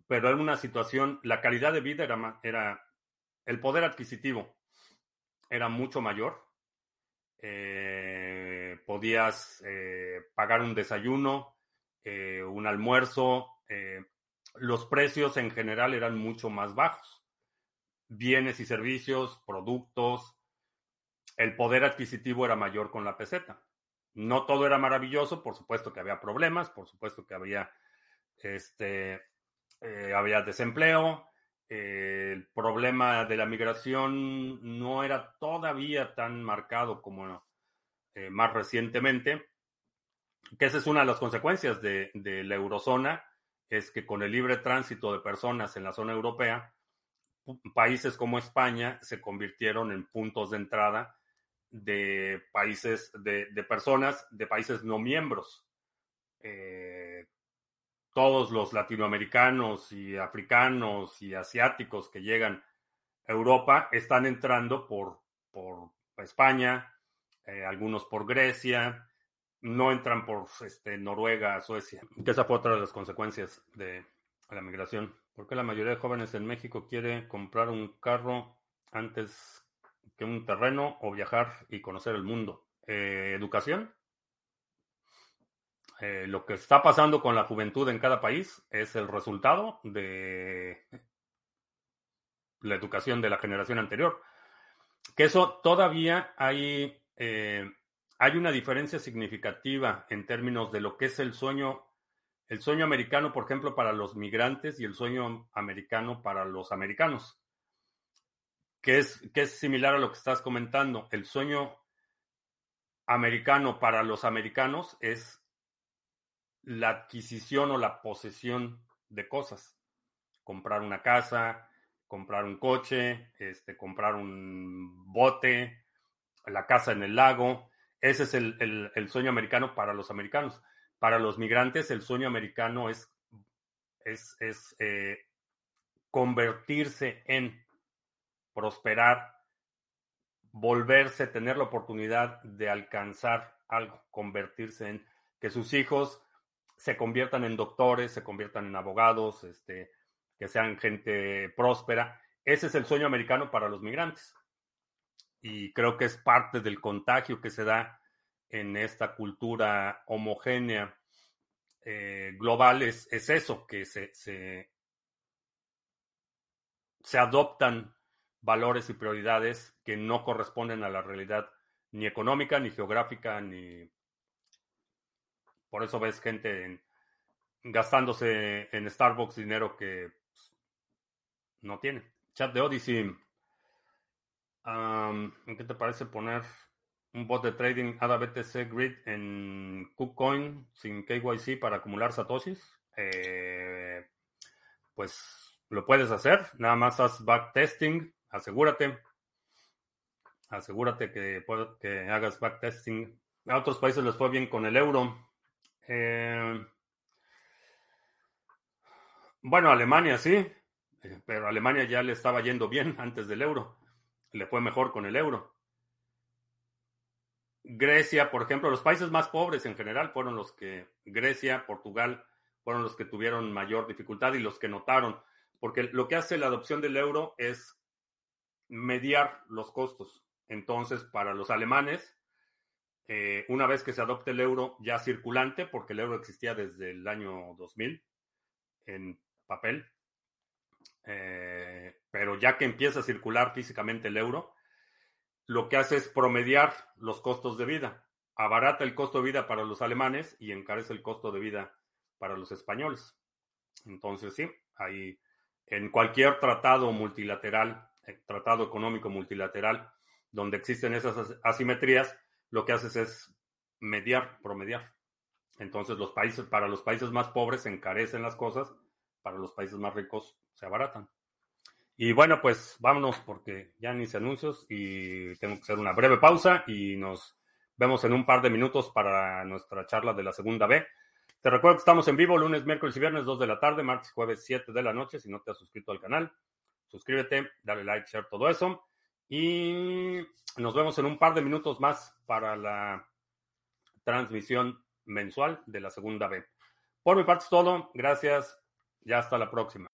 pero era una situación, la calidad de vida era, era el poder adquisitivo era mucho mayor. Eh, podías eh, pagar un desayuno, eh, un almuerzo. Eh, los precios en general eran mucho más bajos. Bienes y servicios, productos, el poder adquisitivo era mayor con la peseta. No todo era maravilloso, por supuesto que había problemas, por supuesto que había, este, había desempleo, el problema de la migración no era todavía tan marcado como eh, más recientemente, que esa es una de las consecuencias de, la eurozona, es que con el libre tránsito de personas en la zona europea, países como España se convirtieron en puntos de entrada de países, de, personas de países no miembros. Eh, todos los latinoamericanos y africanos y asiáticos que llegan a Europa están entrando por, por España, eh, algunos por Grecia, no entran por este, Noruega, Suecia, que esa fue otra de las consecuencias de la migración. ¿Por qué la mayoría de jóvenes en México quiere comprar un carro antes que un terreno o viajar y conocer el mundo? Eh, ¿Educación? Eh, lo que está pasando con la juventud en cada país es el resultado de la educación de la generación anterior. Que eso todavía hay eh, hay una diferencia significativa en términos de lo que es el sueño, el sueño americano, por ejemplo, para los migrantes y el sueño americano para los americanos, que es, que es similar a lo que estás comentando. El sueño americano para los americanos es la adquisición o la posesión de cosas. Comprar una casa, comprar un coche, este, comprar un bote, la casa en el lago. Ese es el, sueño americano para los americanos. para los migrantes el sueño americano es, es, es eh, convertirse en prosperar, volverse, tener la oportunidad de alcanzar algo, convertirse en que sus hijos se conviertan en doctores, se conviertan en abogados, este, que sean gente próspera. Ese es el sueño americano para los migrantes. Y creo que es parte del contagio que se da en esta cultura homogénea eh, global, es, es, eso, que se, se, adoptan valores y prioridades que no corresponden a la realidad ni económica, ni geográfica, ni... Por eso ves gente gastándose en Starbucks dinero que pues, no tiene. Chat de Odyssey. ¿En qué te parece poner un bot de trading ADA BTC Grid en KuCoin sin KYC para acumular satoshis? Eh, pues lo puedes hacer. Nada más haz backtesting. Asegúrate. Asegúrate que, que hagas backtesting. A otros países les fue bien con el euro. Eh, bueno, Alemania sí, eh, pero Alemania ya le estaba yendo bien antes del euro. Le fue mejor con el euro. Grecia, por ejemplo, los países más pobres en general fueron los que, Grecia, Portugal, fueron los que tuvieron mayor dificultad y los que notaron, porque lo que hace la adopción del euro es mediar los costos. Entonces, para los alemanes, eh, una vez que se adopte el euro ya circulante, porque el euro existía desde el año 2000 en papel. Eh, pero ya que empieza a circular físicamente el euro, lo que hace es promediar los costos de vida. Abarata el costo de vida para los alemanes y encarece el costo de vida para los españoles. Entonces, sí, hay en cualquier tratado multilateral, eh, tratado económico multilateral, donde existen esas asimetrías, lo que haces es mediar, promediar. Entonces, los países, para los países más pobres se encarecen las cosas para los países más ricos se abaratan. Y bueno, pues vámonos porque ya ni se anuncios y tengo que hacer una breve pausa y nos vemos en un par de minutos para nuestra charla de la segunda B. Te recuerdo que estamos en vivo lunes, miércoles y viernes 2 de la tarde, martes y jueves 7 de la noche. Si no te has suscrito al canal, suscríbete, dale like, share, todo eso. Y nos vemos en un par de minutos más para la transmisión mensual de la segunda B. Por mi parte es todo. Gracias. Ya hasta la próxima.